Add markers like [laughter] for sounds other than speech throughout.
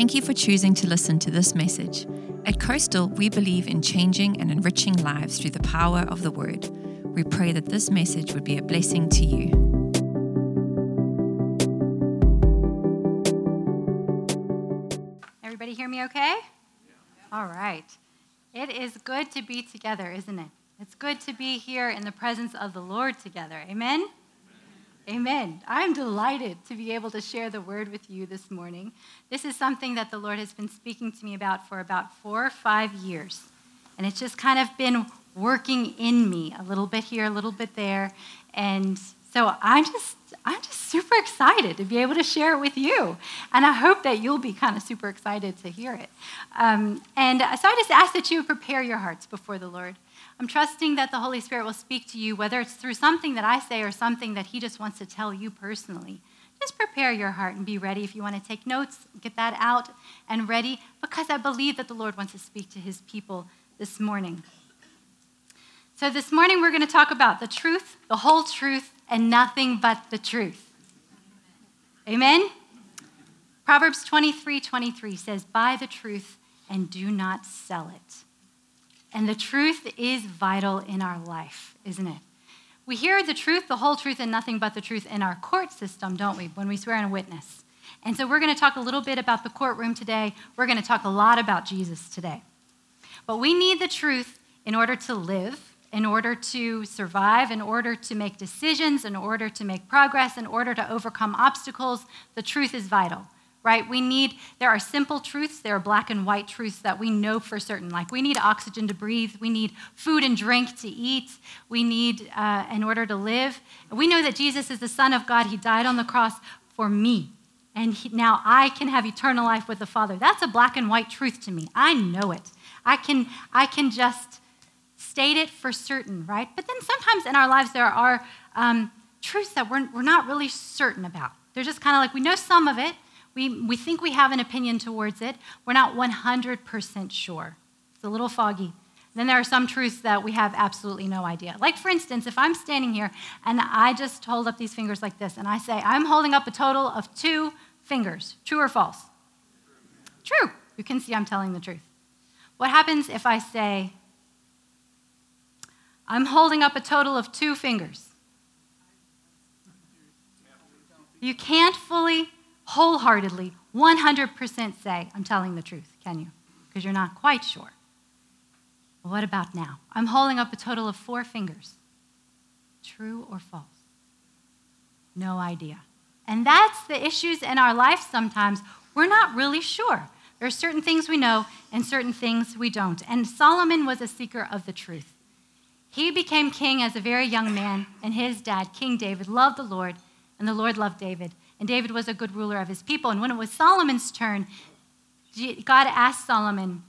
Thank you for choosing to listen to this message. At Coastal, we believe in changing and enriching lives through the power of the Word. We pray that this message would be a blessing to you. Everybody hear me okay? All right. It is good to be together, isn't it? It's good to be here in the presence of the Lord together. Amen? Amen. I'm delighted to be able to share the word with you this morning. This is something that the Lord has been speaking to me about for about four or five years. And it's just kind of been working in me a little bit here, a little bit there. And so I'm just I'm just super excited to be able to share it with you. And I hope that you'll be kind of super excited to hear it. Um, and so I just ask that you prepare your hearts before the Lord. I'm trusting that the Holy Spirit will speak to you, whether it's through something that I say or something that He just wants to tell you personally. Just prepare your heart and be ready. If you want to take notes, get that out and ready, because I believe that the Lord wants to speak to His people this morning. So, this morning we're going to talk about the truth, the whole truth, and nothing but the truth. Amen? Proverbs 23 23 says, Buy the truth and do not sell it. And the truth is vital in our life, isn't it? We hear the truth, the whole truth, and nothing but the truth in our court system, don't we, when we swear in a witness? And so we're going to talk a little bit about the courtroom today. We're going to talk a lot about Jesus today. But we need the truth in order to live, in order to survive, in order to make decisions, in order to make progress, in order to overcome obstacles. The truth is vital right? We need, there are simple truths, there are black and white truths that we know for certain. Like we need oxygen to breathe, we need food and drink to eat, we need uh, in order to live. We know that Jesus is the Son of God, He died on the cross for me. And he, now I can have eternal life with the Father. That's a black and white truth to me. I know it. I can, I can just state it for certain, right? But then sometimes in our lives there are um, truths that we're, we're not really certain about. They're just kind of like we know some of it, we, we think we have an opinion towards it. We're not 100% sure. It's a little foggy. Then there are some truths that we have absolutely no idea. Like, for instance, if I'm standing here and I just hold up these fingers like this and I say, I'm holding up a total of two fingers, true or false? True. You can see I'm telling the truth. What happens if I say, I'm holding up a total of two fingers? You can't fully wholeheartedly, 100% say, I'm telling the truth, can you? Because you're not quite sure. Well, what about now? I'm holding up a total of four fingers. True or false? No idea. And that's the issues in our life sometimes. We're not really sure. There are certain things we know and certain things we don't. And Solomon was a seeker of the truth. He became king as a very young man, and his dad, King David, loved the Lord, and the Lord loved David. And David was a good ruler of his people. And when it was Solomon's turn, God asked Solomon,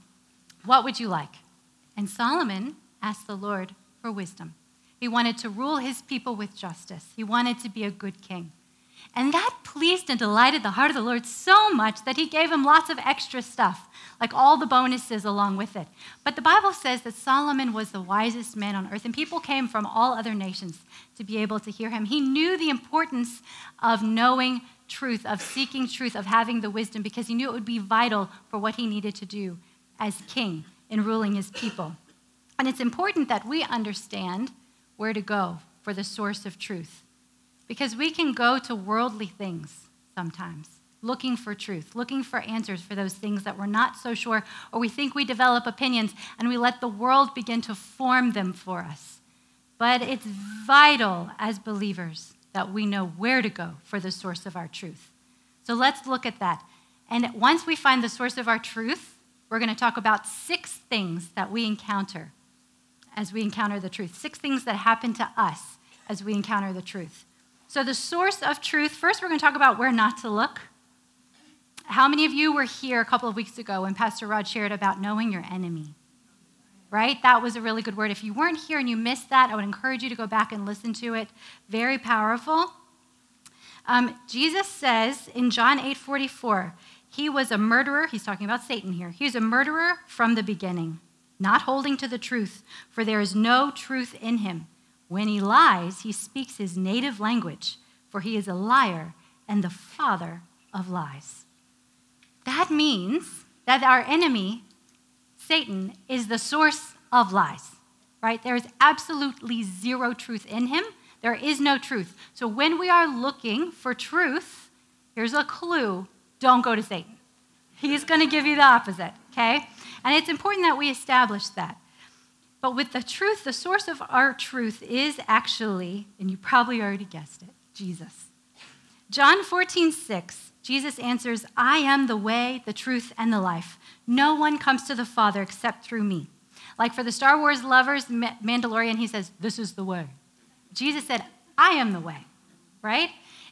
What would you like? And Solomon asked the Lord for wisdom. He wanted to rule his people with justice, he wanted to be a good king. And that pleased and delighted the heart of the Lord so much that he gave him lots of extra stuff, like all the bonuses along with it. But the Bible says that Solomon was the wisest man on earth, and people came from all other nations to be able to hear him. He knew the importance of knowing truth, of seeking truth, of having the wisdom, because he knew it would be vital for what he needed to do as king in ruling his people. And it's important that we understand where to go for the source of truth. Because we can go to worldly things sometimes, looking for truth, looking for answers for those things that we're not so sure, or we think we develop opinions and we let the world begin to form them for us. But it's vital as believers that we know where to go for the source of our truth. So let's look at that. And once we find the source of our truth, we're going to talk about six things that we encounter as we encounter the truth, six things that happen to us as we encounter the truth. So, the source of truth, first, we're going to talk about where not to look. How many of you were here a couple of weeks ago when Pastor Rod shared about knowing your enemy? Right? That was a really good word. If you weren't here and you missed that, I would encourage you to go back and listen to it. Very powerful. Um, Jesus says in John 8 44, he was a murderer. He's talking about Satan here. He was a murderer from the beginning, not holding to the truth, for there is no truth in him. When he lies, he speaks his native language, for he is a liar and the father of lies. that means that our enemy, Satan, is the source of lies, right? There is absolutely zero truth in him. There is no truth. So when we are looking for truth, here's a clue don't go to Satan. He's going to give you the opposite, okay? And it's important that we establish that. But with the truth, the source of our truth is actually, and you probably already guessed it, Jesus. John 14, 6, Jesus answers, I am the way, the truth, and the life. No one comes to the Father except through me. Like for the Star Wars lovers, Mandalorian, he says, This is the way. Jesus said, I am the way, right?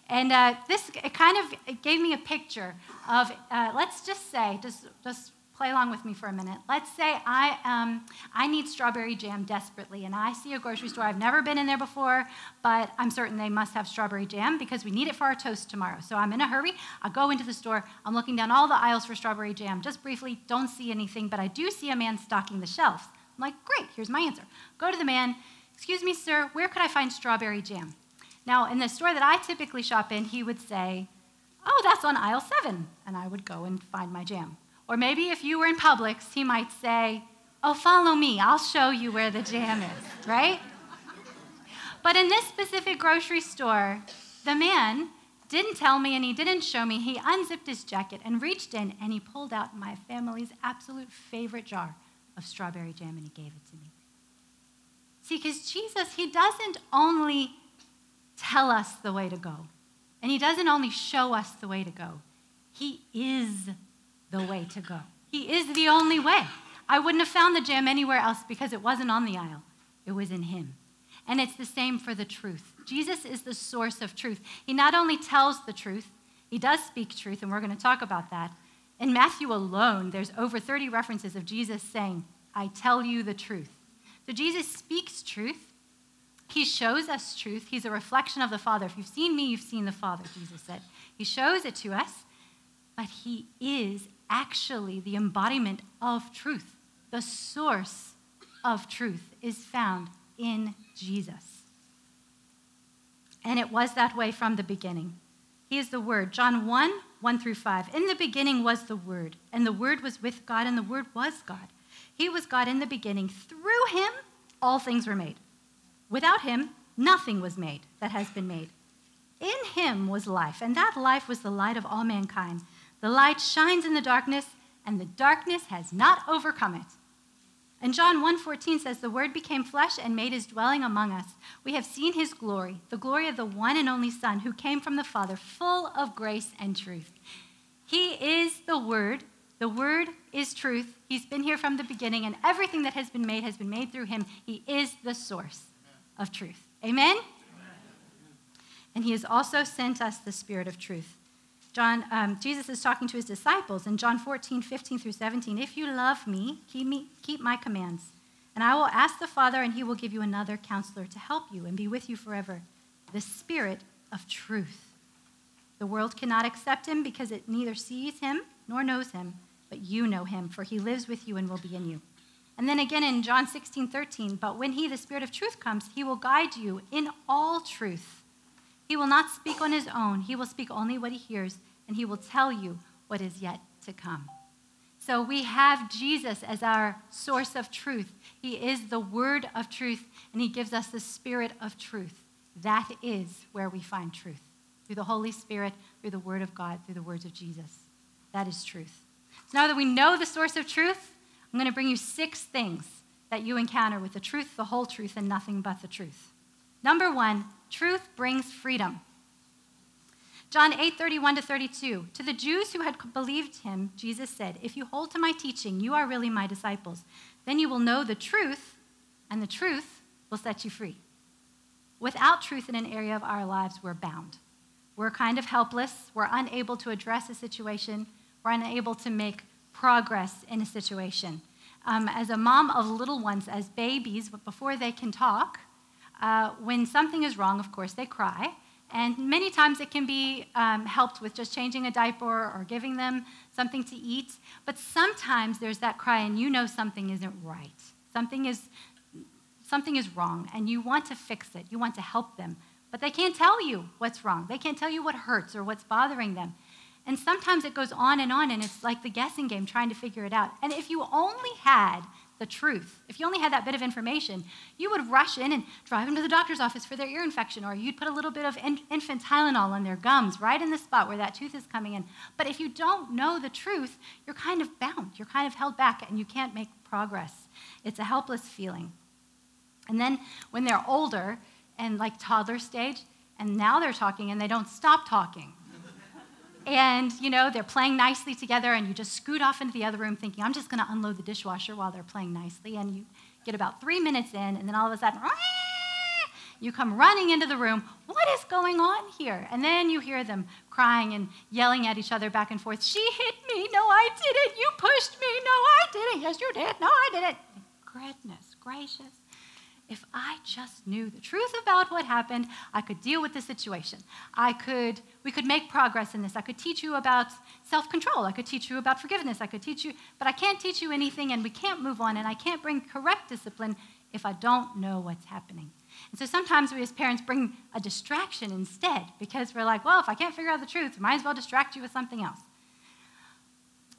And uh, this it kind of gave me a picture of, uh, let's just say, just, just play along with me for a minute. Let's say I, um, I need strawberry jam desperately, and I see a grocery store. I've never been in there before, but I'm certain they must have strawberry jam because we need it for our toast tomorrow. So I'm in a hurry. I go into the store. I'm looking down all the aisles for strawberry jam. Just briefly, don't see anything, but I do see a man stocking the shelves. I'm like, great, here's my answer. Go to the man. Excuse me, sir, where could I find strawberry jam? Now, in the store that I typically shop in, he would say, Oh, that's on aisle seven. And I would go and find my jam. Or maybe if you were in Publix, he might say, Oh, follow me. I'll show you where the jam is, right? But in this specific grocery store, the man didn't tell me and he didn't show me. He unzipped his jacket and reached in and he pulled out my family's absolute favorite jar of strawberry jam and he gave it to me. See, because Jesus, he doesn't only tell us the way to go. And He doesn't only show us the way to go, He is the way to go. He is the only way. I wouldn't have found the jam anywhere else because it wasn't on the aisle, it was in Him. And it's the same for the truth. Jesus is the source of truth. He not only tells the truth, he does speak truth, and we're going to talk about that. In Matthew alone, there's over 30 references of Jesus saying, I tell you the truth. So Jesus speaks truth, he shows us truth. He's a reflection of the Father. If you've seen me, you've seen the Father, Jesus said. He shows it to us, but He is actually the embodiment of truth. The source of truth is found in Jesus. And it was that way from the beginning. He is the Word. John 1 1 through 5. In the beginning was the Word, and the Word was with God, and the Word was God. He was God in the beginning. Through him, all things were made. Without him, nothing was made that has been made. In him was life, and that life was the light of all mankind. The light shines in the darkness, and the darkness has not overcome it. And John 1:14 says the word became flesh and made his dwelling among us. We have seen his glory, the glory of the one and only son who came from the Father, full of grace and truth. He is the word. The word is truth. He's been here from the beginning and everything that has been made has been made through him. He is the source of truth. Amen? Amen. And he has also sent us the Spirit of truth. John, um, Jesus is talking to his disciples in John 14, 15 through 17. If you love me, keep, me, keep my commands. And I will ask the Father, and he will give you another counselor to help you and be with you forever the Spirit of truth. The world cannot accept him because it neither sees him nor knows him, but you know him, for he lives with you and will be in you. And then again in John 16, 13, but when he, the Spirit of truth, comes, he will guide you in all truth. He will not speak on his own, he will speak only what he hears, and he will tell you what is yet to come. So we have Jesus as our source of truth. He is the word of truth, and he gives us the spirit of truth. That is where we find truth through the Holy Spirit, through the word of God, through the words of Jesus. That is truth. So now that we know the source of truth, I'm going to bring you six things that you encounter with the truth, the whole truth, and nothing but the truth. Number one, truth brings freedom. John 8, 31 to 32. To the Jews who had believed him, Jesus said, If you hold to my teaching, you are really my disciples. Then you will know the truth, and the truth will set you free. Without truth in an area of our lives, we're bound. We're kind of helpless. We're unable to address a situation. We're unable to make progress in a situation. Um, as a mom of little ones, as babies, before they can talk, uh, when something is wrong, of course, they cry. And many times it can be um, helped with just changing a diaper or giving them something to eat. But sometimes there's that cry, and you know something isn't right. Something is, something is wrong, and you want to fix it. You want to help them. But they can't tell you what's wrong. They can't tell you what hurts or what's bothering them. And sometimes it goes on and on, and it's like the guessing game trying to figure it out. And if you only had the truth, if you only had that bit of information, you would rush in and drive them to the doctor's office for their ear infection, or you'd put a little bit of in- infant Tylenol on their gums right in the spot where that tooth is coming in. But if you don't know the truth, you're kind of bound, you're kind of held back, and you can't make progress. It's a helpless feeling. And then when they're older and like toddler stage, and now they're talking and they don't stop talking and you know they're playing nicely together and you just scoot off into the other room thinking i'm just going to unload the dishwasher while they're playing nicely and you get about three minutes in and then all of a sudden you come running into the room. What is going on here? And then you hear them crying and yelling at each other back and forth she hit me. No i didn't. You pushed me. No i didn't. Yes you did. No i didn't. Goodness gracious. If I just knew the truth about what happened, I could deal with the situation. I could, we could make progress in this. I could teach you about self control. I could teach you about forgiveness. I could teach you, but I can't teach you anything and we can't move on and I can't bring correct discipline if I don't know what's happening. And so sometimes we as parents bring a distraction instead because we're like, well, if I can't figure out the truth, I might as well distract you with something else.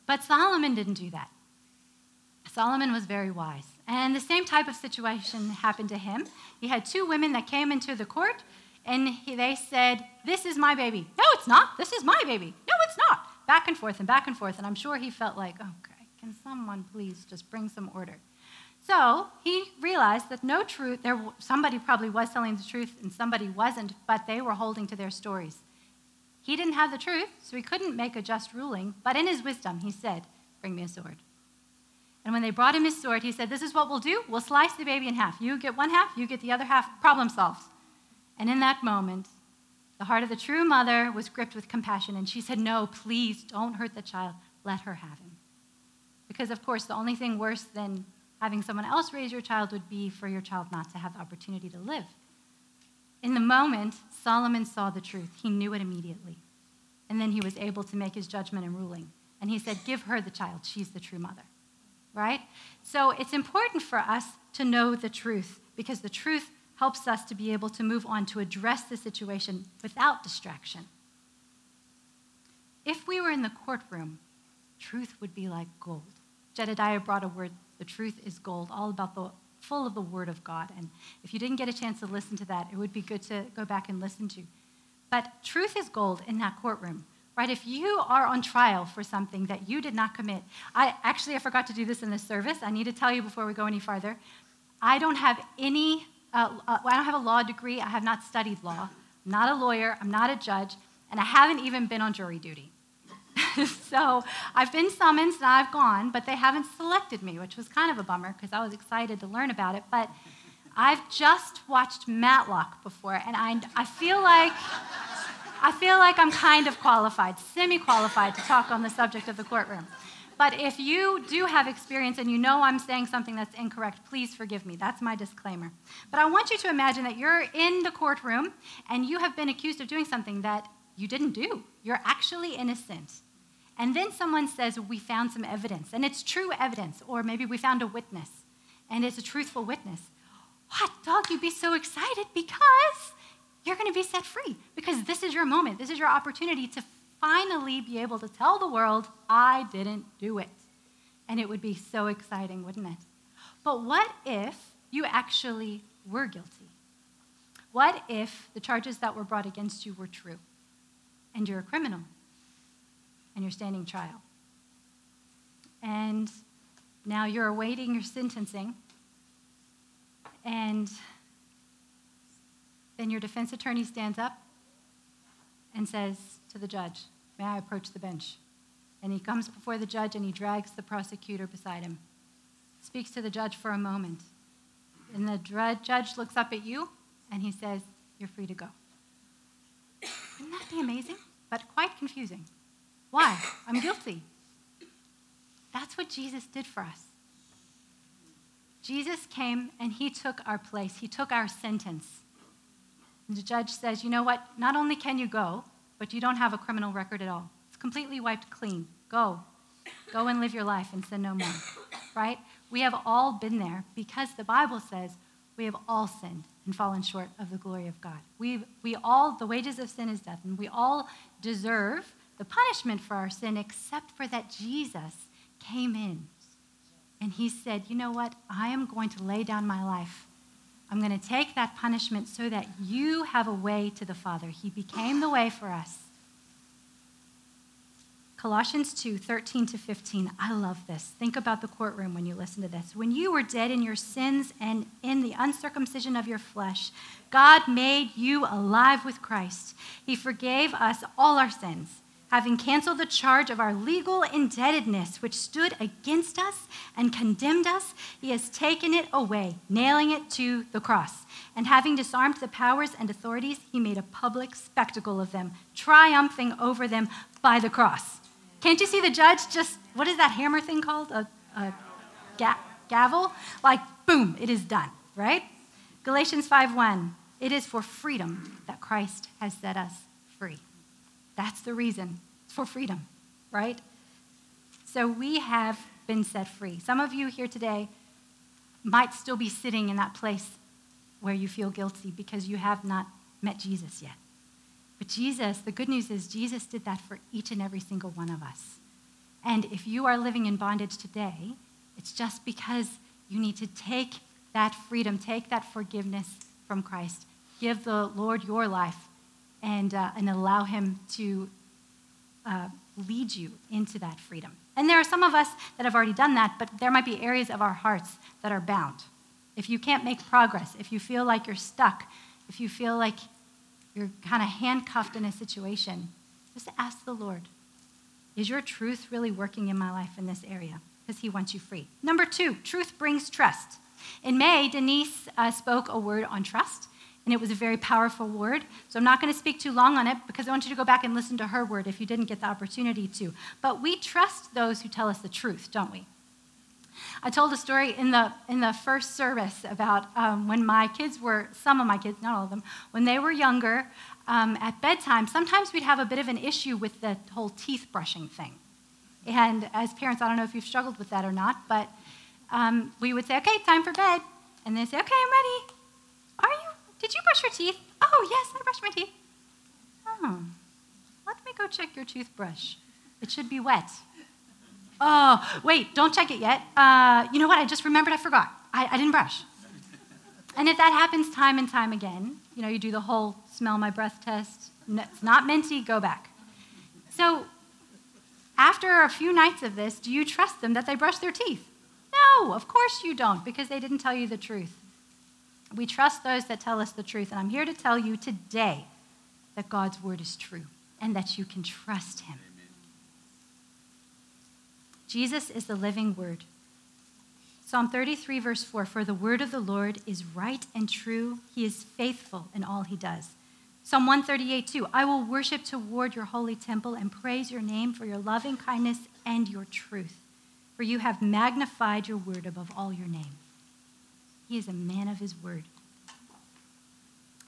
But Solomon didn't do that. Solomon was very wise. And the same type of situation happened to him. He had two women that came into the court, and he, they said, This is my baby. No, it's not. This is my baby. No, it's not. Back and forth and back and forth. And I'm sure he felt like, Okay, can someone please just bring some order? So he realized that no truth, there, somebody probably was telling the truth and somebody wasn't, but they were holding to their stories. He didn't have the truth, so he couldn't make a just ruling, but in his wisdom, he said, Bring me a sword. And when they brought him his sword, he said, This is what we'll do. We'll slice the baby in half. You get one half, you get the other half. Problem solved. And in that moment, the heart of the true mother was gripped with compassion, and she said, No, please don't hurt the child. Let her have him. Because, of course, the only thing worse than having someone else raise your child would be for your child not to have the opportunity to live. In the moment, Solomon saw the truth. He knew it immediately. And then he was able to make his judgment and ruling. And he said, Give her the child. She's the true mother right? So it's important for us to know the truth because the truth helps us to be able to move on to address the situation without distraction. If we were in the courtroom, truth would be like gold. Jedediah brought a word, the truth is gold, all about the full of the word of God. And if you didn't get a chance to listen to that, it would be good to go back and listen to. But truth is gold in that courtroom right? If you are on trial for something that you did not commit, I actually I forgot to do this in this service. I need to tell you before we go any farther. I don't have any. Uh, uh, I don't have a law degree. I have not studied law. I'm not a lawyer. I'm not a judge, and I haven't even been on jury duty. [laughs] so I've been summoned and I've gone, but they haven't selected me, which was kind of a bummer because I was excited to learn about it. But I've just watched Matlock before, and I, I feel like I feel like I'm kind of qualified, semi qualified, to talk on the subject of the courtroom. But if you do have experience and you know I'm saying something that's incorrect, please forgive me. That's my disclaimer. But I want you to imagine that you're in the courtroom and you have been accused of doing something that you didn't do. You're actually innocent. And then someone says, We found some evidence, and it's true evidence, or maybe we found a witness, and it's a truthful witness. What, dog? You'd be so excited because you're going to be set free because this is your moment. This is your opportunity to finally be able to tell the world, I didn't do it. And it would be so exciting, wouldn't it? But what if you actually were guilty? What if the charges that were brought against you were true and you're a criminal and you're standing trial? And now you're awaiting your sentencing and then your defense attorney stands up and says to the judge, May I approach the bench? And he comes before the judge and he drags the prosecutor beside him, speaks to the judge for a moment. And the judge looks up at you and he says, You're free to go. Wouldn't that be amazing? But quite confusing. Why? I'm guilty. That's what Jesus did for us. Jesus came and he took our place, he took our sentence. And the judge says, you know what? Not only can you go, but you don't have a criminal record at all. It's completely wiped clean. Go. Go and live your life and sin no more. Right? We have all been there because the Bible says we have all sinned and fallen short of the glory of God. We, we all, the wages of sin is death, and we all deserve the punishment for our sin, except for that Jesus came in and he said, You know what? I am going to lay down my life. I'm going to take that punishment so that you have a way to the Father. He became the way for us. Colossians 2 13 to 15. I love this. Think about the courtroom when you listen to this. When you were dead in your sins and in the uncircumcision of your flesh, God made you alive with Christ. He forgave us all our sins having canceled the charge of our legal indebtedness, which stood against us and condemned us, he has taken it away, nailing it to the cross. And having disarmed the powers and authorities, he made a public spectacle of them, triumphing over them by the cross. Can't you see the judge just, what is that hammer thing called? A, a ga- gavel? Like, boom, it is done, right? Galatians 5:1. It is for freedom that Christ has set us free. That's the reason. It's for freedom, right? So we have been set free. Some of you here today might still be sitting in that place where you feel guilty because you have not met Jesus yet. But Jesus, the good news is, Jesus did that for each and every single one of us. And if you are living in bondage today, it's just because you need to take that freedom, take that forgiveness from Christ. Give the Lord your life and, uh, and allow Him to uh, lead you into that freedom. And there are some of us that have already done that, but there might be areas of our hearts that are bound. If you can't make progress, if you feel like you're stuck, if you feel like you're kind of handcuffed in a situation, just ask the Lord, is your truth really working in my life in this area? Because He wants you free. Number two, truth brings trust. In May, Denise uh, spoke a word on trust and it was a very powerful word. So I'm not going to speak too long on it because I want you to go back and listen to her word if you didn't get the opportunity to. But we trust those who tell us the truth, don't we? I told a story in the, in the first service about um, when my kids were, some of my kids, not all of them, when they were younger, um, at bedtime, sometimes we'd have a bit of an issue with the whole teeth brushing thing. And as parents, I don't know if you've struggled with that or not, but um, we would say, okay, time for bed. And they say, okay, I'm ready. Did you brush your teeth? Oh, yes, I brushed my teeth. Oh, let me go check your toothbrush. It should be wet. Oh, wait, don't check it yet. Uh, you know what? I just remembered I forgot. I, I didn't brush. And if that happens time and time again, you know, you do the whole smell my breath test. It's not minty, go back. So, after a few nights of this, do you trust them that they brush their teeth? No, of course you don't, because they didn't tell you the truth. We trust those that tell us the truth. And I'm here to tell you today that God's word is true and that you can trust him. Amen. Jesus is the living word. Psalm 33, verse 4 For the word of the Lord is right and true. He is faithful in all he does. Psalm 138, 2 I will worship toward your holy temple and praise your name for your loving kindness and your truth. For you have magnified your word above all your name. He is a man of his word.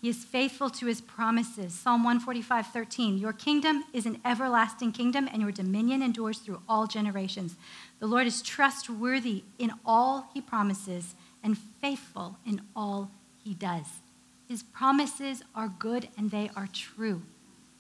He is faithful to his promises. Psalm 145, 13. Your kingdom is an everlasting kingdom, and your dominion endures through all generations. The Lord is trustworthy in all he promises and faithful in all he does. His promises are good and they are true.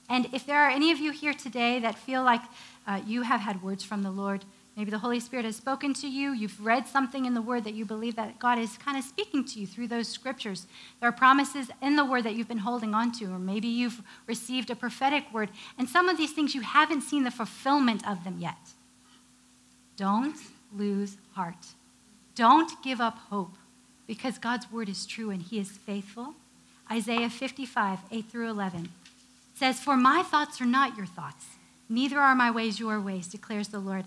And if there are any of you here today that feel like uh, you have had words from the Lord, Maybe the Holy Spirit has spoken to you. You've read something in the Word that you believe that God is kind of speaking to you through those scriptures. There are promises in the Word that you've been holding on to, or maybe you've received a prophetic word. And some of these things you haven't seen the fulfillment of them yet. Don't lose heart. Don't give up hope because God's Word is true and He is faithful. Isaiah 55, 8 through 11 says, For my thoughts are not your thoughts, neither are my ways your ways, declares the Lord.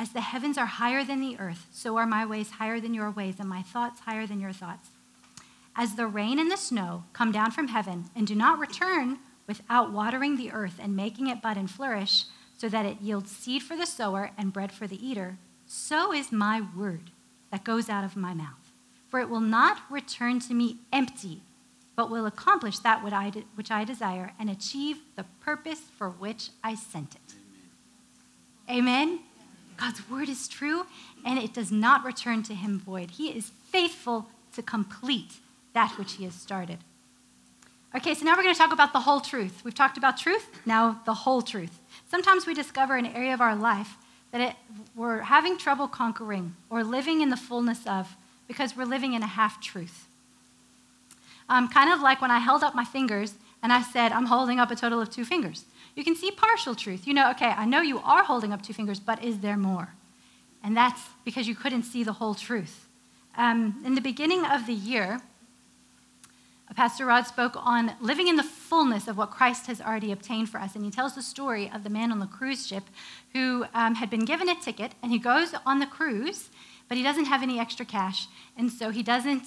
As the heavens are higher than the earth, so are my ways higher than your ways, and my thoughts higher than your thoughts. As the rain and the snow come down from heaven and do not return without watering the earth and making it bud and flourish, so that it yields seed for the sower and bread for the eater, so is my word that goes out of my mouth. For it will not return to me empty, but will accomplish that which I desire and achieve the purpose for which I sent it. Amen. Amen? God's word is true and it does not return to him void. He is faithful to complete that which he has started. Okay, so now we're going to talk about the whole truth. We've talked about truth, now the whole truth. Sometimes we discover an area of our life that it, we're having trouble conquering or living in the fullness of because we're living in a half truth. Um, kind of like when I held up my fingers and I said, I'm holding up a total of two fingers. You can see partial truth. You know, okay, I know you are holding up two fingers, but is there more? And that's because you couldn't see the whole truth. Um, in the beginning of the year, Pastor Rod spoke on living in the fullness of what Christ has already obtained for us. And he tells the story of the man on the cruise ship who um, had been given a ticket and he goes on the cruise, but he doesn't have any extra cash. And so he doesn't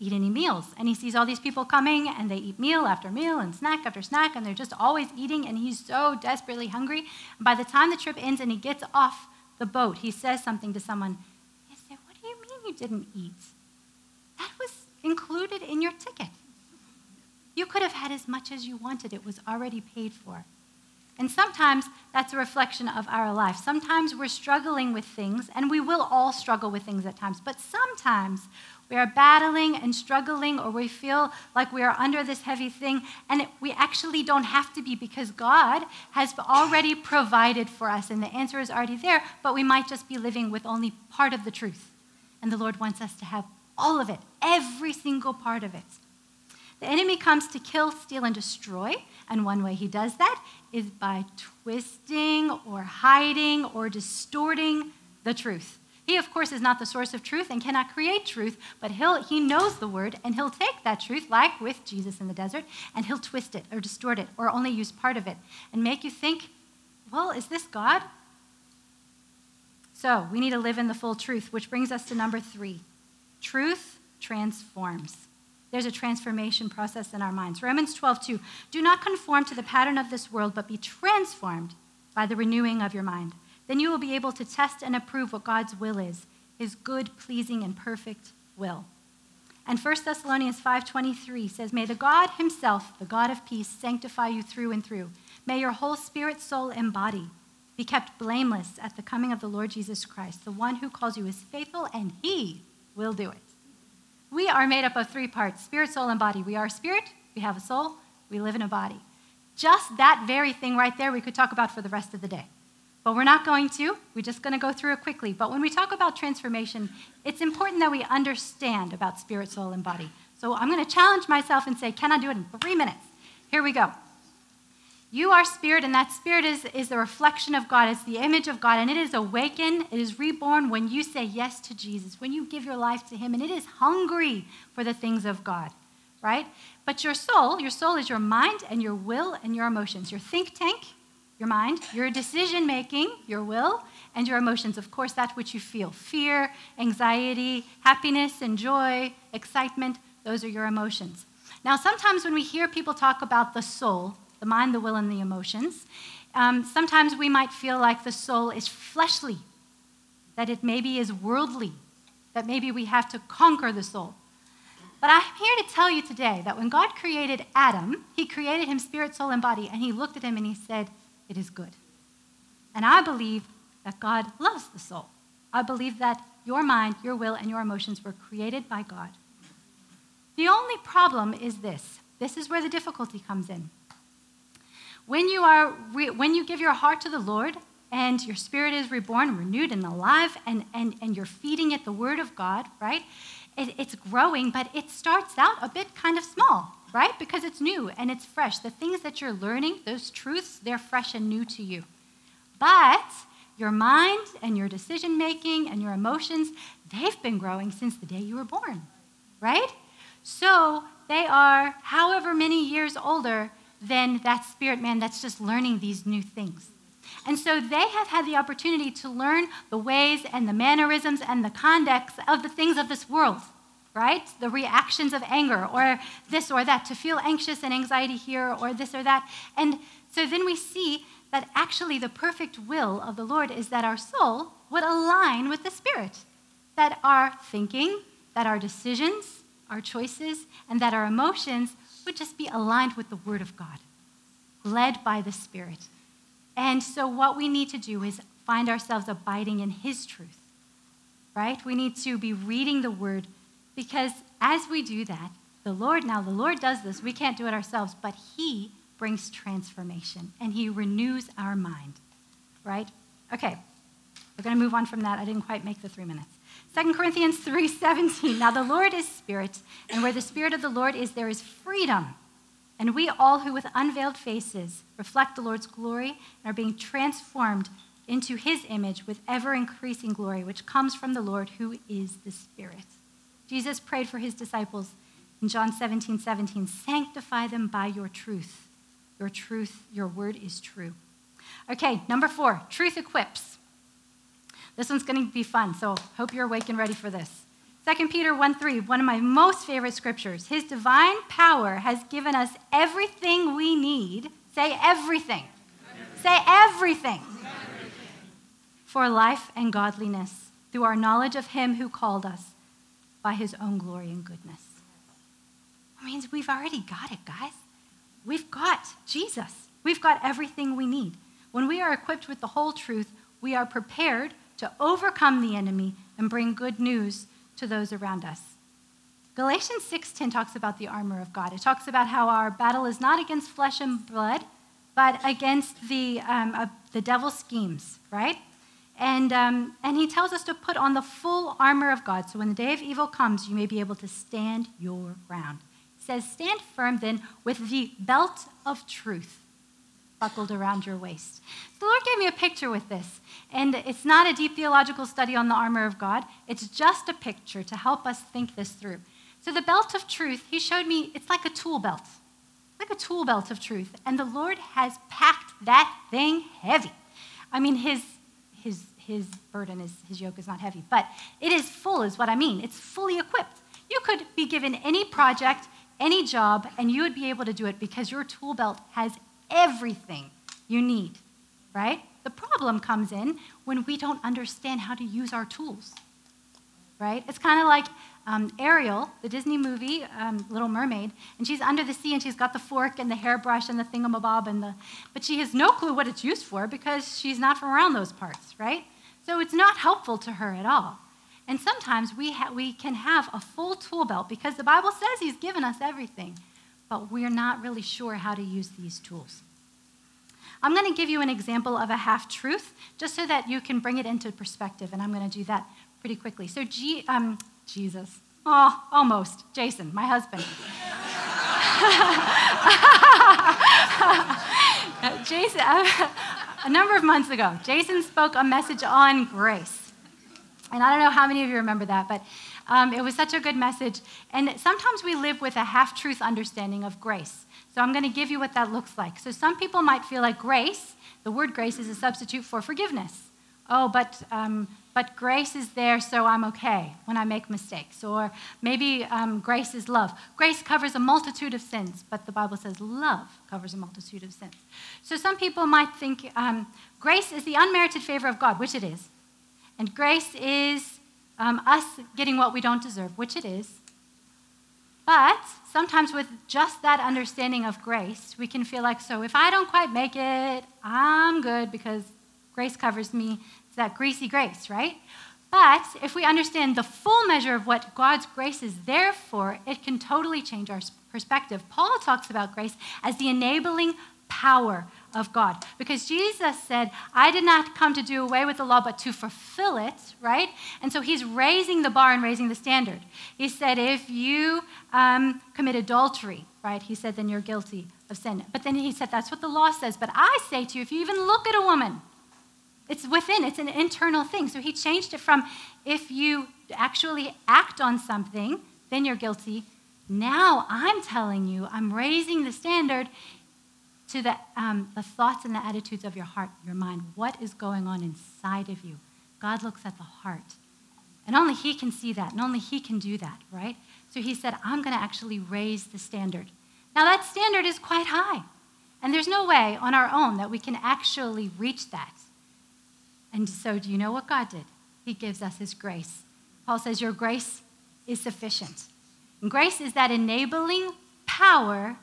eat any meals. And he sees all these people coming and they eat meal after meal and snack after snack and they're just always eating and he's so desperately hungry. And by the time the trip ends and he gets off the boat, he says something to someone. He said, What do you mean you didn't eat? That was included in your ticket. You could have had as much as you wanted, it was already paid for. And sometimes that's a reflection of our life. Sometimes we're struggling with things, and we will all struggle with things at times, but sometimes we are battling and struggling, or we feel like we are under this heavy thing, and we actually don't have to be because God has already provided for us, and the answer is already there, but we might just be living with only part of the truth. And the Lord wants us to have all of it, every single part of it. The enemy comes to kill, steal, and destroy. And one way he does that is by twisting or hiding or distorting the truth. He, of course, is not the source of truth and cannot create truth, but he'll, he knows the word and he'll take that truth, like with Jesus in the desert, and he'll twist it or distort it or only use part of it and make you think, well, is this God? So we need to live in the full truth, which brings us to number three truth transforms. There's a transformation process in our minds. Romans 12, 2. Do not conform to the pattern of this world, but be transformed by the renewing of your mind. Then you will be able to test and approve what God's will is, his good, pleasing, and perfect will. And 1 Thessalonians 5:23 says, "May the God himself, the God of peace, sanctify you through and through. May your whole spirit, soul, and body be kept blameless at the coming of the Lord Jesus Christ. The one who calls you is faithful, and he will do it." We are made up of three parts spirit, soul, and body. We are spirit, we have a soul, we live in a body. Just that very thing right there, we could talk about for the rest of the day. But we're not going to. We're just going to go through it quickly. But when we talk about transformation, it's important that we understand about spirit, soul, and body. So I'm going to challenge myself and say, can I do it in three minutes? Here we go. You are spirit, and that spirit is, is the reflection of God. It's the image of God, and it is awakened, it is reborn when you say yes to Jesus, when you give your life to Him, and it is hungry for the things of God, right? But your soul, your soul is your mind and your will and your emotions. Your think tank, your mind, your decision making, your will, and your emotions. Of course, that's what you feel fear, anxiety, happiness and joy, excitement. Those are your emotions. Now, sometimes when we hear people talk about the soul, the mind, the will, and the emotions. Um, sometimes we might feel like the soul is fleshly, that it maybe is worldly, that maybe we have to conquer the soul. But I'm here to tell you today that when God created Adam, he created him spirit, soul, and body, and he looked at him and he said, It is good. And I believe that God loves the soul. I believe that your mind, your will, and your emotions were created by God. The only problem is this this is where the difficulty comes in. When you, are re- when you give your heart to the Lord and your spirit is reborn, renewed, and alive, and, and, and you're feeding it the Word of God, right? It, it's growing, but it starts out a bit kind of small, right? Because it's new and it's fresh. The things that you're learning, those truths, they're fresh and new to you. But your mind and your decision making and your emotions, they've been growing since the day you were born, right? So they are however many years older than that spirit man that's just learning these new things. And so they have had the opportunity to learn the ways and the mannerisms and the conducts of the things of this world, right? The reactions of anger or this or that, to feel anxious and anxiety here or this or that. And so then we see that actually the perfect will of the Lord is that our soul would align with the Spirit, that our thinking, that our decisions, our choices, and that our emotions would just be aligned with the Word of God, led by the Spirit. And so, what we need to do is find ourselves abiding in His truth, right? We need to be reading the Word because as we do that, the Lord, now the Lord does this, we can't do it ourselves, but He brings transformation and he renews our mind, right? Okay, we're going to move on from that. I didn't quite make the three minutes. 2 Corinthians [laughs] 3:17. Now the Lord is spirit, and where the spirit of the Lord is, there is freedom. And we all who with unveiled faces reflect the Lord's glory and are being transformed into his image with ever increasing glory, which comes from the Lord who is the Spirit. Jesus prayed for his disciples in John 17 17, sanctify them by your truth. Your truth, your word is true. Okay, number four, truth equips. This one's going to be fun, so hope you're awake and ready for this. 2 Peter 1 3, one of my most favorite scriptures. His divine power has given us everything we need. Say everything. everything. Say everything. everything. For life and godliness through our knowledge of Him who called us by His own glory and goodness. It means we've already got it, guys. We've got Jesus. We've got everything we need. When we are equipped with the whole truth, we are prepared to overcome the enemy and bring good news to those around us. Galatians 6:10 talks about the armor of God. It talks about how our battle is not against flesh and blood, but against the, um, uh, the devil's schemes, right? And, um, and he tells us to put on the full armor of God. So when the day of evil comes, you may be able to stand your ground He says, Stand firm then with the belt of truth buckled around your waist. The Lord gave me a picture with this, and it's not a deep theological study on the armor of God. It's just a picture to help us think this through. So, the belt of truth, He showed me, it's like a tool belt, like a tool belt of truth. And the Lord has packed that thing heavy. I mean, His, his, his burden is, His yoke is not heavy, but it is full, is what I mean. It's fully equipped. You could be given any project any job, and you would be able to do it because your tool belt has everything you need, right? The problem comes in when we don't understand how to use our tools, right? It's kind of like um, Ariel, the Disney movie, um, Little Mermaid, and she's under the sea and she's got the fork and the hairbrush and the thingamabob and the, but she has no clue what it's used for because she's not from around those parts, right? So it's not helpful to her at all. And sometimes we, ha- we can have a full tool belt because the Bible says He's given us everything, but we're not really sure how to use these tools. I'm going to give you an example of a half truth just so that you can bring it into perspective, and I'm going to do that pretty quickly. So, G- um, Jesus, oh, almost, Jason, my husband. [laughs] Jason, [laughs] a number of months ago, Jason spoke a message on grace. And I don't know how many of you remember that, but um, it was such a good message. And sometimes we live with a half truth understanding of grace. So I'm going to give you what that looks like. So some people might feel like grace, the word grace is a substitute for forgiveness. Oh, but, um, but grace is there, so I'm okay when I make mistakes. Or maybe um, grace is love. Grace covers a multitude of sins, but the Bible says love covers a multitude of sins. So some people might think um, grace is the unmerited favor of God, which it is. And grace is um, us getting what we don't deserve, which it is. But sometimes, with just that understanding of grace, we can feel like, so if I don't quite make it, I'm good because grace covers me. It's that greasy grace, right? But if we understand the full measure of what God's grace is there for, it can totally change our perspective. Paul talks about grace as the enabling power of God. Because Jesus said, I did not come to do away with the law, but to fulfill it, right? And so he's raising the bar and raising the standard. He said, if you um, commit adultery, right, he said, then you're guilty of sin. But then he said, that's what the law says. But I say to you, if you even look at a woman, it's within, it's an internal thing. So he changed it from if you actually act on something, then you're guilty. Now I'm telling you, I'm raising the standard to the, um, the thoughts and the attitudes of your heart, your mind. What is going on inside of you? God looks at the heart. And only He can see that, and only He can do that, right? So He said, I'm going to actually raise the standard. Now, that standard is quite high. And there's no way on our own that we can actually reach that. And so, do you know what God did? He gives us His grace. Paul says, Your grace is sufficient. And grace is that enabling power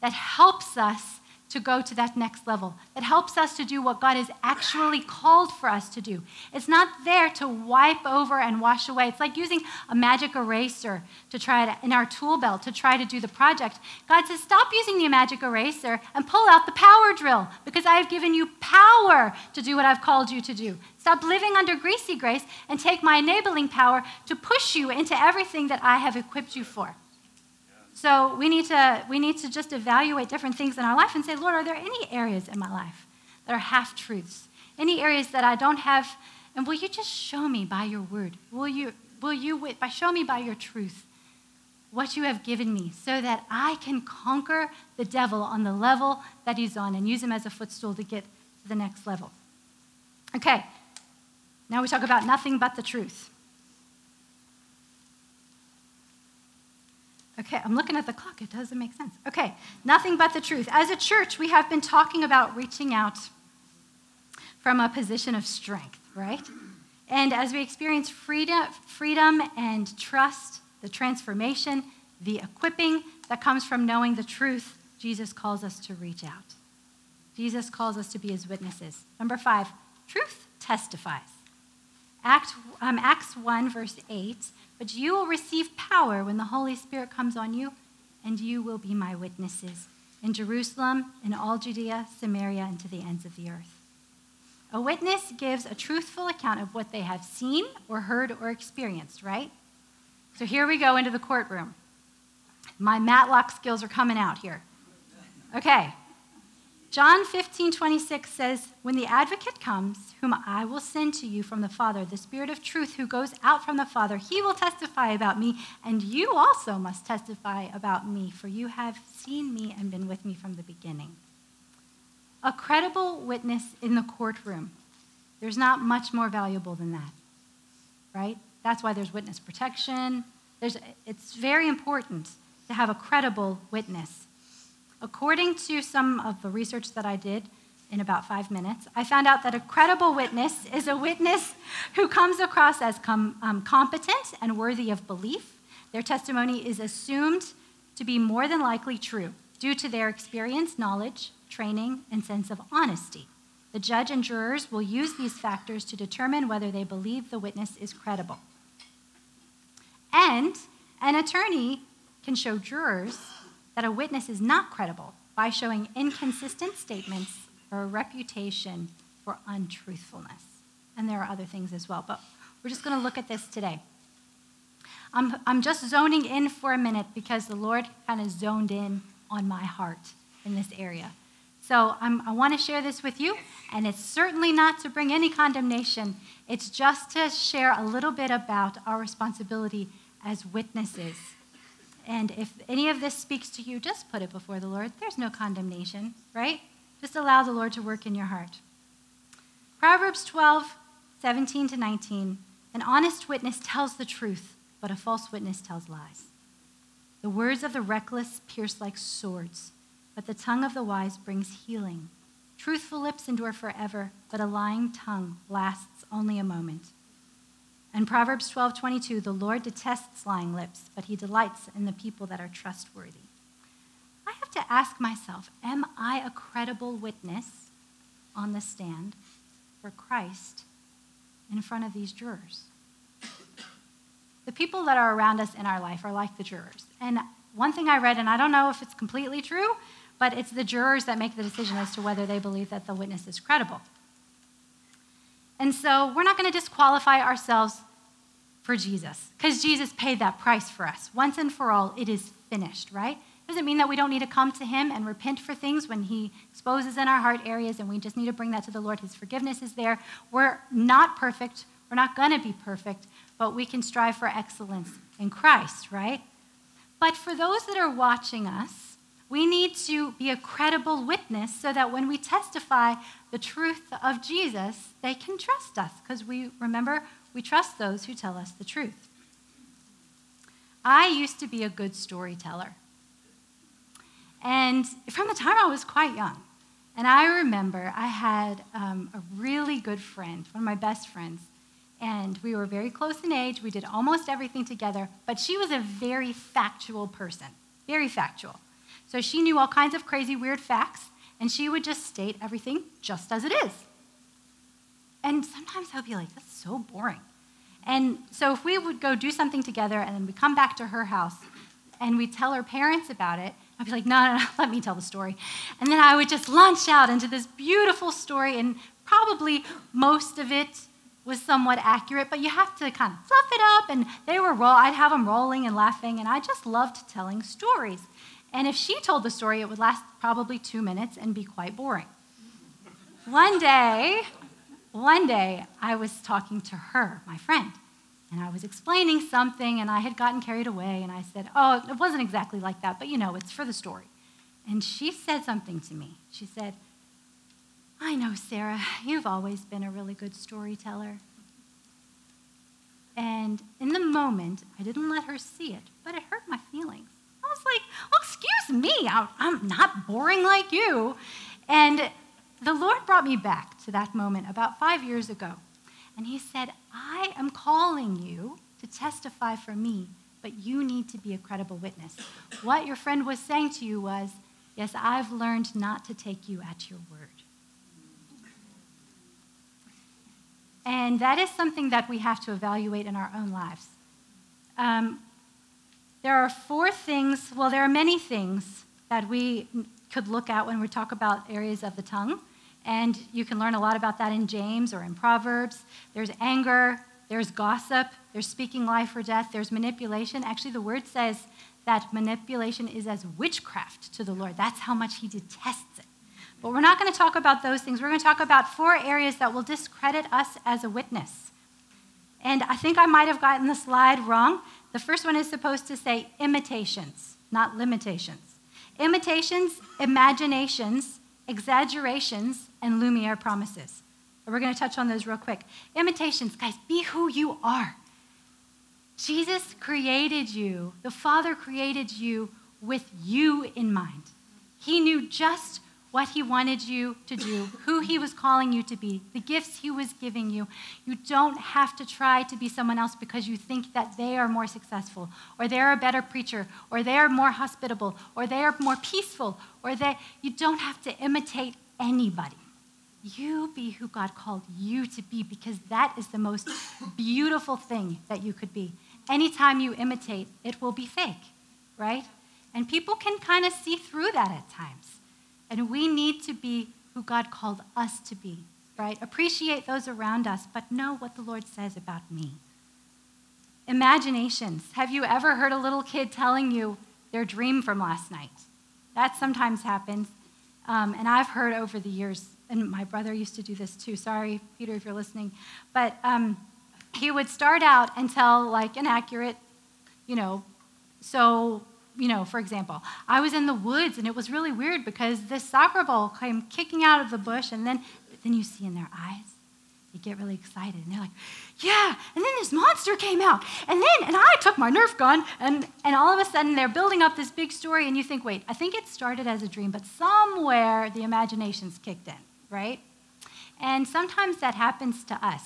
that helps us to go to that next level, It helps us to do what God has actually called for us to do. It's not there to wipe over and wash away. It's like using a magic eraser to try to, in our tool belt to try to do the project. God says, stop using the magic eraser and pull out the power drill because I have given you power to do what I've called you to do. Stop living under greasy grace and take my enabling power to push you into everything that I have equipped you for. So we need to we need to just evaluate different things in our life and say, Lord, are there any areas in my life that are half truths? Any areas that I don't have? And will you just show me by your word? Will you will you by show me by your truth what you have given me so that I can conquer the devil on the level that he's on and use him as a footstool to get to the next level. Okay. Now we talk about nothing but the truth. Okay, I'm looking at the clock. It doesn't make sense. Okay, nothing but the truth. As a church, we have been talking about reaching out from a position of strength, right? And as we experience freedom, freedom and trust, the transformation, the equipping that comes from knowing the truth, Jesus calls us to reach out. Jesus calls us to be his witnesses. Number five, truth testifies. Act, um, Acts 1, verse 8 but you will receive power when the Holy Spirit comes on you, and you will be my witnesses in Jerusalem, in all Judea, Samaria, and to the ends of the earth. A witness gives a truthful account of what they have seen or heard or experienced, right? So here we go into the courtroom. My Matlock skills are coming out here. Okay, John 15, 26 says, When the advocate comes, whom I will send to you from the Father, the Spirit of truth who goes out from the Father, he will testify about me, and you also must testify about me, for you have seen me and been with me from the beginning. A credible witness in the courtroom. There's not much more valuable than that, right? That's why there's witness protection. There's, it's very important to have a credible witness. According to some of the research that I did in about five minutes, I found out that a credible witness is a witness who comes across as com- um, competent and worthy of belief. Their testimony is assumed to be more than likely true due to their experience, knowledge, training, and sense of honesty. The judge and jurors will use these factors to determine whether they believe the witness is credible. And an attorney can show jurors that a witness is not credible by showing inconsistent statements or a reputation for untruthfulness. And there are other things as well, but we're just going to look at this today. I'm, I'm just zoning in for a minute because the Lord kind of zoned in on my heart in this area. So I'm, i want to share this with you, and it's certainly not to bring any condemnation. It's just to share a little bit about our responsibility as witnesses and if any of this speaks to you, just put it before the Lord. There's no condemnation, right? Just allow the Lord to work in your heart. Proverbs 12, 17 to 19. An honest witness tells the truth, but a false witness tells lies. The words of the reckless pierce like swords, but the tongue of the wise brings healing. Truthful lips endure forever, but a lying tongue lasts only a moment. And Proverbs 12:22, the Lord detests lying lips, but he delights in the people that are trustworthy. I have to ask myself, am I a credible witness on the stand for Christ in front of these jurors? The people that are around us in our life are like the jurors. And one thing I read, and I don't know if it's completely true, but it's the jurors that make the decision as to whether they believe that the witness is credible. And so we're not going to disqualify ourselves for Jesus because Jesus paid that price for us. Once and for all, it is finished, right? Doesn't mean that we don't need to come to Him and repent for things when He exposes in our heart areas and we just need to bring that to the Lord. His forgiveness is there. We're not perfect. We're not going to be perfect, but we can strive for excellence in Christ, right? But for those that are watching us, we need to be a credible witness so that when we testify the truth of Jesus, they can trust us because we remember we trust those who tell us the truth. I used to be a good storyteller. And from the time I was quite young, and I remember I had um, a really good friend, one of my best friends, and we were very close in age. We did almost everything together, but she was a very factual person, very factual. So she knew all kinds of crazy, weird facts, and she would just state everything just as it is. And sometimes I would be like, that's so boring. And so if we would go do something together and then we come back to her house and we tell her parents about it, I'd be like, no, no, no, [laughs] let me tell the story. And then I would just launch out into this beautiful story, and probably most of it was somewhat accurate, but you have to kind of fluff it up. And they were roll, I'd have them rolling and laughing, and I just loved telling stories. And if she told the story, it would last probably two minutes and be quite boring. One day, one day, I was talking to her, my friend, and I was explaining something, and I had gotten carried away, and I said, Oh, it wasn't exactly like that, but you know, it's for the story. And she said something to me. She said, I know, Sara, you've always been a really good storyteller. And in the moment, I didn't let her see it, but it hurt my feelings. I was like, oh, excuse me, I'm not boring like you. And the Lord brought me back to that moment about five years ago. And He said, I am calling you to testify for me, but you need to be a credible witness. What your friend was saying to you was, Yes, I've learned not to take you at your word. And that is something that we have to evaluate in our own lives. Um, there are four things, well, there are many things that we could look at when we talk about areas of the tongue. And you can learn a lot about that in James or in Proverbs. There's anger, there's gossip, there's speaking life or death, there's manipulation. Actually, the word says that manipulation is as witchcraft to the Lord. That's how much he detests it. But we're not going to talk about those things. We're going to talk about four areas that will discredit us as a witness. And I think I might have gotten the slide wrong. The first one is supposed to say imitations, not limitations. Imitations, imaginations, exaggerations, and Lumiere promises. We're going to touch on those real quick. Imitations, guys, be who you are. Jesus created you, the Father created you with you in mind. He knew just what he wanted you to do, who he was calling you to be, the gifts he was giving you. You don't have to try to be someone else because you think that they are more successful, or they're a better preacher, or they're more hospitable, or they're more peaceful, or they you don't have to imitate anybody. You be who God called you to be because that is the most beautiful thing that you could be. Anytime you imitate, it will be fake, right? And people can kind of see through that at times. And we need to be who God called us to be, right? Appreciate those around us, but know what the Lord says about me. Imaginations. Have you ever heard a little kid telling you their dream from last night? That sometimes happens. Um, and I've heard over the years, and my brother used to do this too. Sorry, Peter, if you're listening. But um, he would start out and tell like an accurate, you know, so you know, for example, I was in the woods and it was really weird because this soccer ball came kicking out of the bush, and then, then you see in their eyes, they get really excited and they're like, yeah, and then this monster came out, and then, and I took my Nerf gun, and, and all of a sudden they're building up this big story, and you think, wait, I think it started as a dream, but somewhere the imagination's kicked in, right? And sometimes that happens to us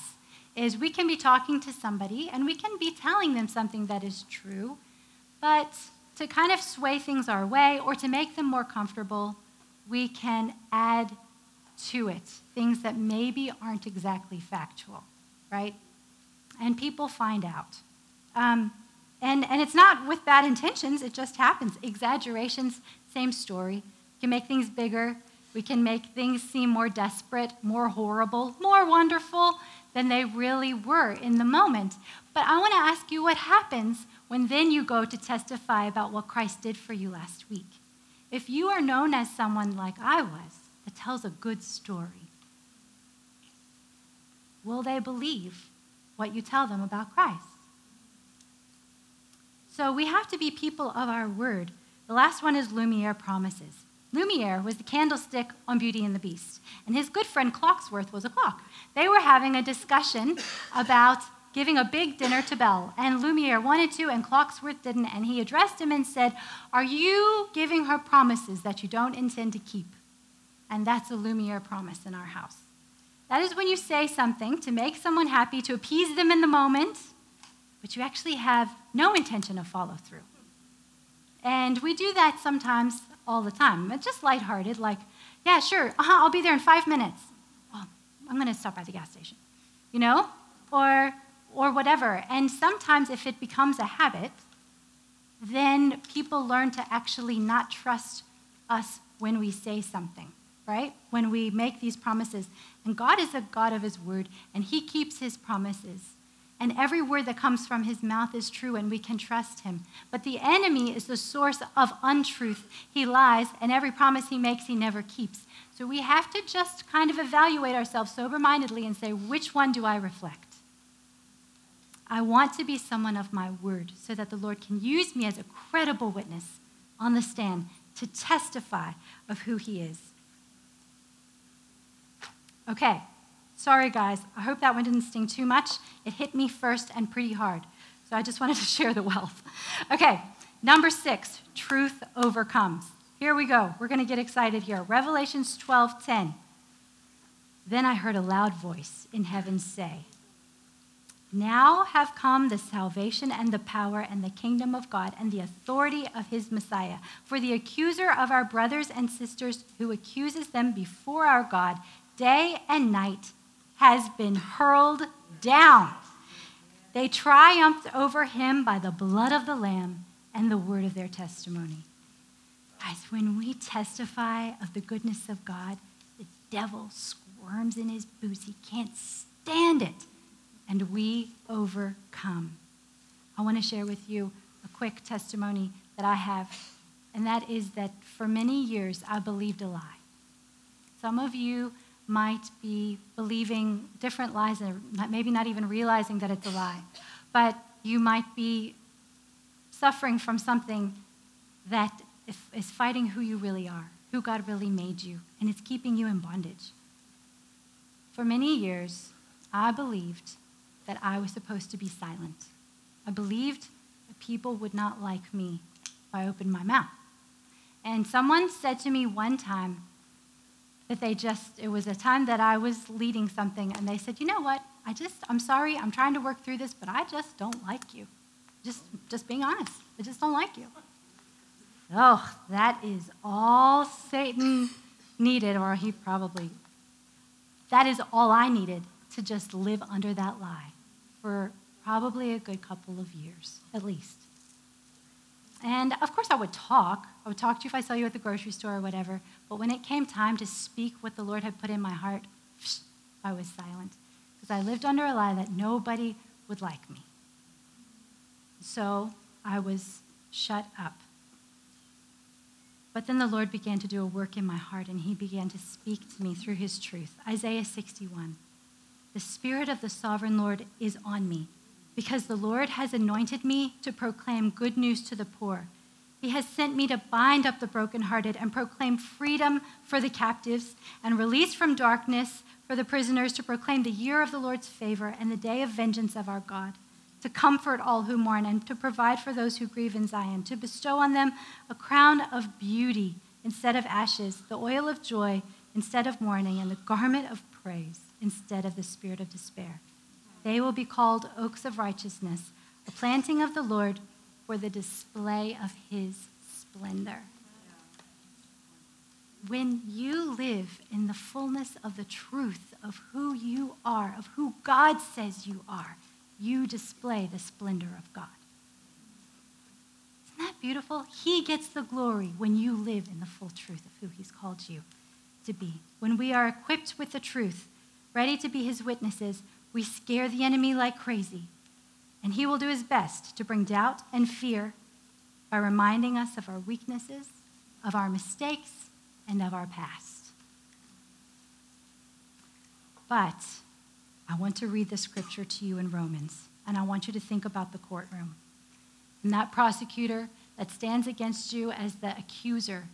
is we can be talking to somebody and we can be telling them something that is true, but to kind of sway things our way or to make them more comfortable, we can add to it things that maybe aren't exactly factual, right? And people find out. Um, and, and it's not with bad intentions, it just happens. Exaggerations, same story. can make things bigger. We can make things seem more desperate, more horrible, more wonderful than they really were in the moment. But I want to ask you what happens when then you go to testify about what Christ did for you last week. If you are known as someone like I was that tells a good story, will they believe what you tell them about Christ? So we have to be people of our word. The last one is Lumiere promises. Lumiere was the candlestick on Beauty and the Beast, and his good friend Clocksworth was a clock. They were having a discussion about giving a big dinner to Belle. And Lumiere wanted to, and Clocksworth didn't. And he addressed him and said, Are you giving her promises that you don't intend to keep? And that's a Lumiere promise in our house. That is when you say something to make someone happy, to appease them in the moment, but you actually have no intention of follow through. And we do that sometimes all the time. Just lighthearted, like, Yeah, sure. Uh-huh, I'll be there in five minutes. Well, I'm going to stop by the gas station. You know? Or, or whatever. And sometimes if it becomes a habit, then people learn to actually not trust us when we say something, right? When we make these promises. And God is a God of His word, and He keeps His promises. And every word that comes from His mouth is true, and we can trust Him. But the enemy is the source of untruth. He lies, and every promise He makes, He never keeps. So we have to just kind of evaluate ourselves sober mindedly and say, which one do I reflect? I want to be someone of my word so that the Lord can use me as a credible witness on the stand to testify of who he is. Okay, sorry guys. I hope that one didn't sting too much. It hit me first and pretty hard. So I just wanted to [laughs] share the wealth. Okay, number six truth overcomes. Here we go. We're going to get excited here. Revelations 12 10. Then I heard a loud voice in heaven say, now have come the salvation and the power and the kingdom of God and the authority of his Messiah. For the accuser of our brothers and sisters who accuses them before our God day and night has been hurled down. They triumphed over him by the blood of the Lamb and the word of their testimony. Guys, when we testify of the goodness of God, the devil squirms in his boots. He can't stand it and we overcome. I want to share with you a quick testimony that I have, and that is that for many years I believed a lie. Some of you might be believing different lies and maybe not even realizing that it's a lie, but you might be suffering from something that is fighting who you really are, who God really made you, and it's keeping you in bondage. For many years, I believed that I was supposed to be silent. I believed that people would not like me if I opened my mouth. And someone said to me one time that they just, it was a time that I was leading something, and they said, You know what? I just, I'm sorry, I'm trying to work through this, but I just don't like you. Just, just being honest, I just don't like you. Oh, that is all Satan needed, or he probably, that is all I needed to just live under that lie for probably a good couple of years, at least. And of course, I would talk. I would talk to you if I saw you at the grocery store or whatever. But when it came time to speak what the Lord had put in my heart, [sniffs] I was silent because I lived under a lie that nobody would like me. So I was shut up. But then the Lord began to do a work in my heart, and He began to speak to me through His truth. Isaiah 61. The Spirit of the sovereign Lord is on me, because the Lord has anointed me to proclaim good news to the poor. He has sent me to bind up the brokenhearted and proclaim freedom for the captives and release from darkness for the prisoners to proclaim the year of the Lord's favor and the day of vengeance of our God, to comfort all who mourn and to provide for those who grieve in Zion, to bestow on them a crown of beauty instead of ashes, the oil of joy instead of mourning, and the garment of praise instead of the spirit of despair. They will be called oaks of righteousness, a planting of the Lord for the display of his splendor. When you live in the fullness of the truth of who you are, of who God says you are, you display the splendor of God. Isn't that beautiful? He gets the glory when you live in the full truth of who He's called you to be. When we are equipped with the truth, ready to be his witnesses, we scare the enemy like crazy. And he will do his best to bring doubt and fear by reminding us of our weaknesses, of our mistakes, and of our past. But I want to read the scripture to you in Romans, and I want you to think about the courtroom. And that prosecutor that stands against you as the accuser,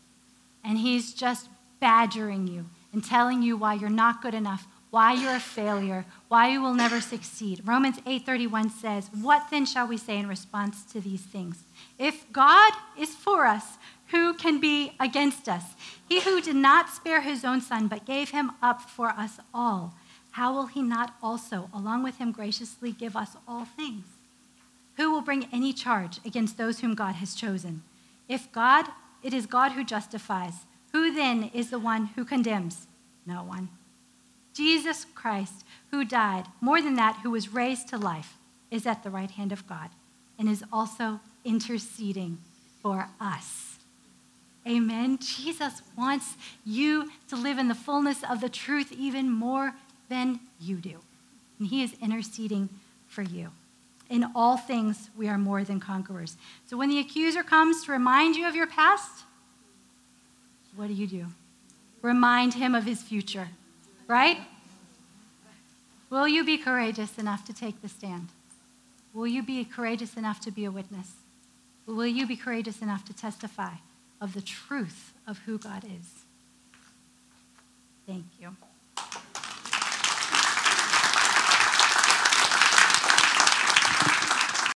and he's just badgering you and telling you why you're not good enough, why you're a failure, why you will never succeed. Romans 8:31 says, "What then shall we say in response to these things? If God is for us, who can be against us? He who did not spare his own son but gave him up for us all, how will he not also along with him graciously give us all things? Who will bring any charge against those whom God has chosen? If God, it is God who justifies. Who then is the one who condemns? No one. Jesus Christ, who died, more than that, who was raised to life, is at the right hand of God and is also interceding for us. Amen. Jesus wants you to live in the fullness of the truth even more than you do. And he is interceding for you. In all things, we are more than conquerors. So when the accuser comes to remind you of your past, what do you do? Remind him of his future, right? Will you be courageous enough to take the stand? Will you be courageous enough to be a witness? Will you be courageous enough to testify of the truth of who God is? Thank you.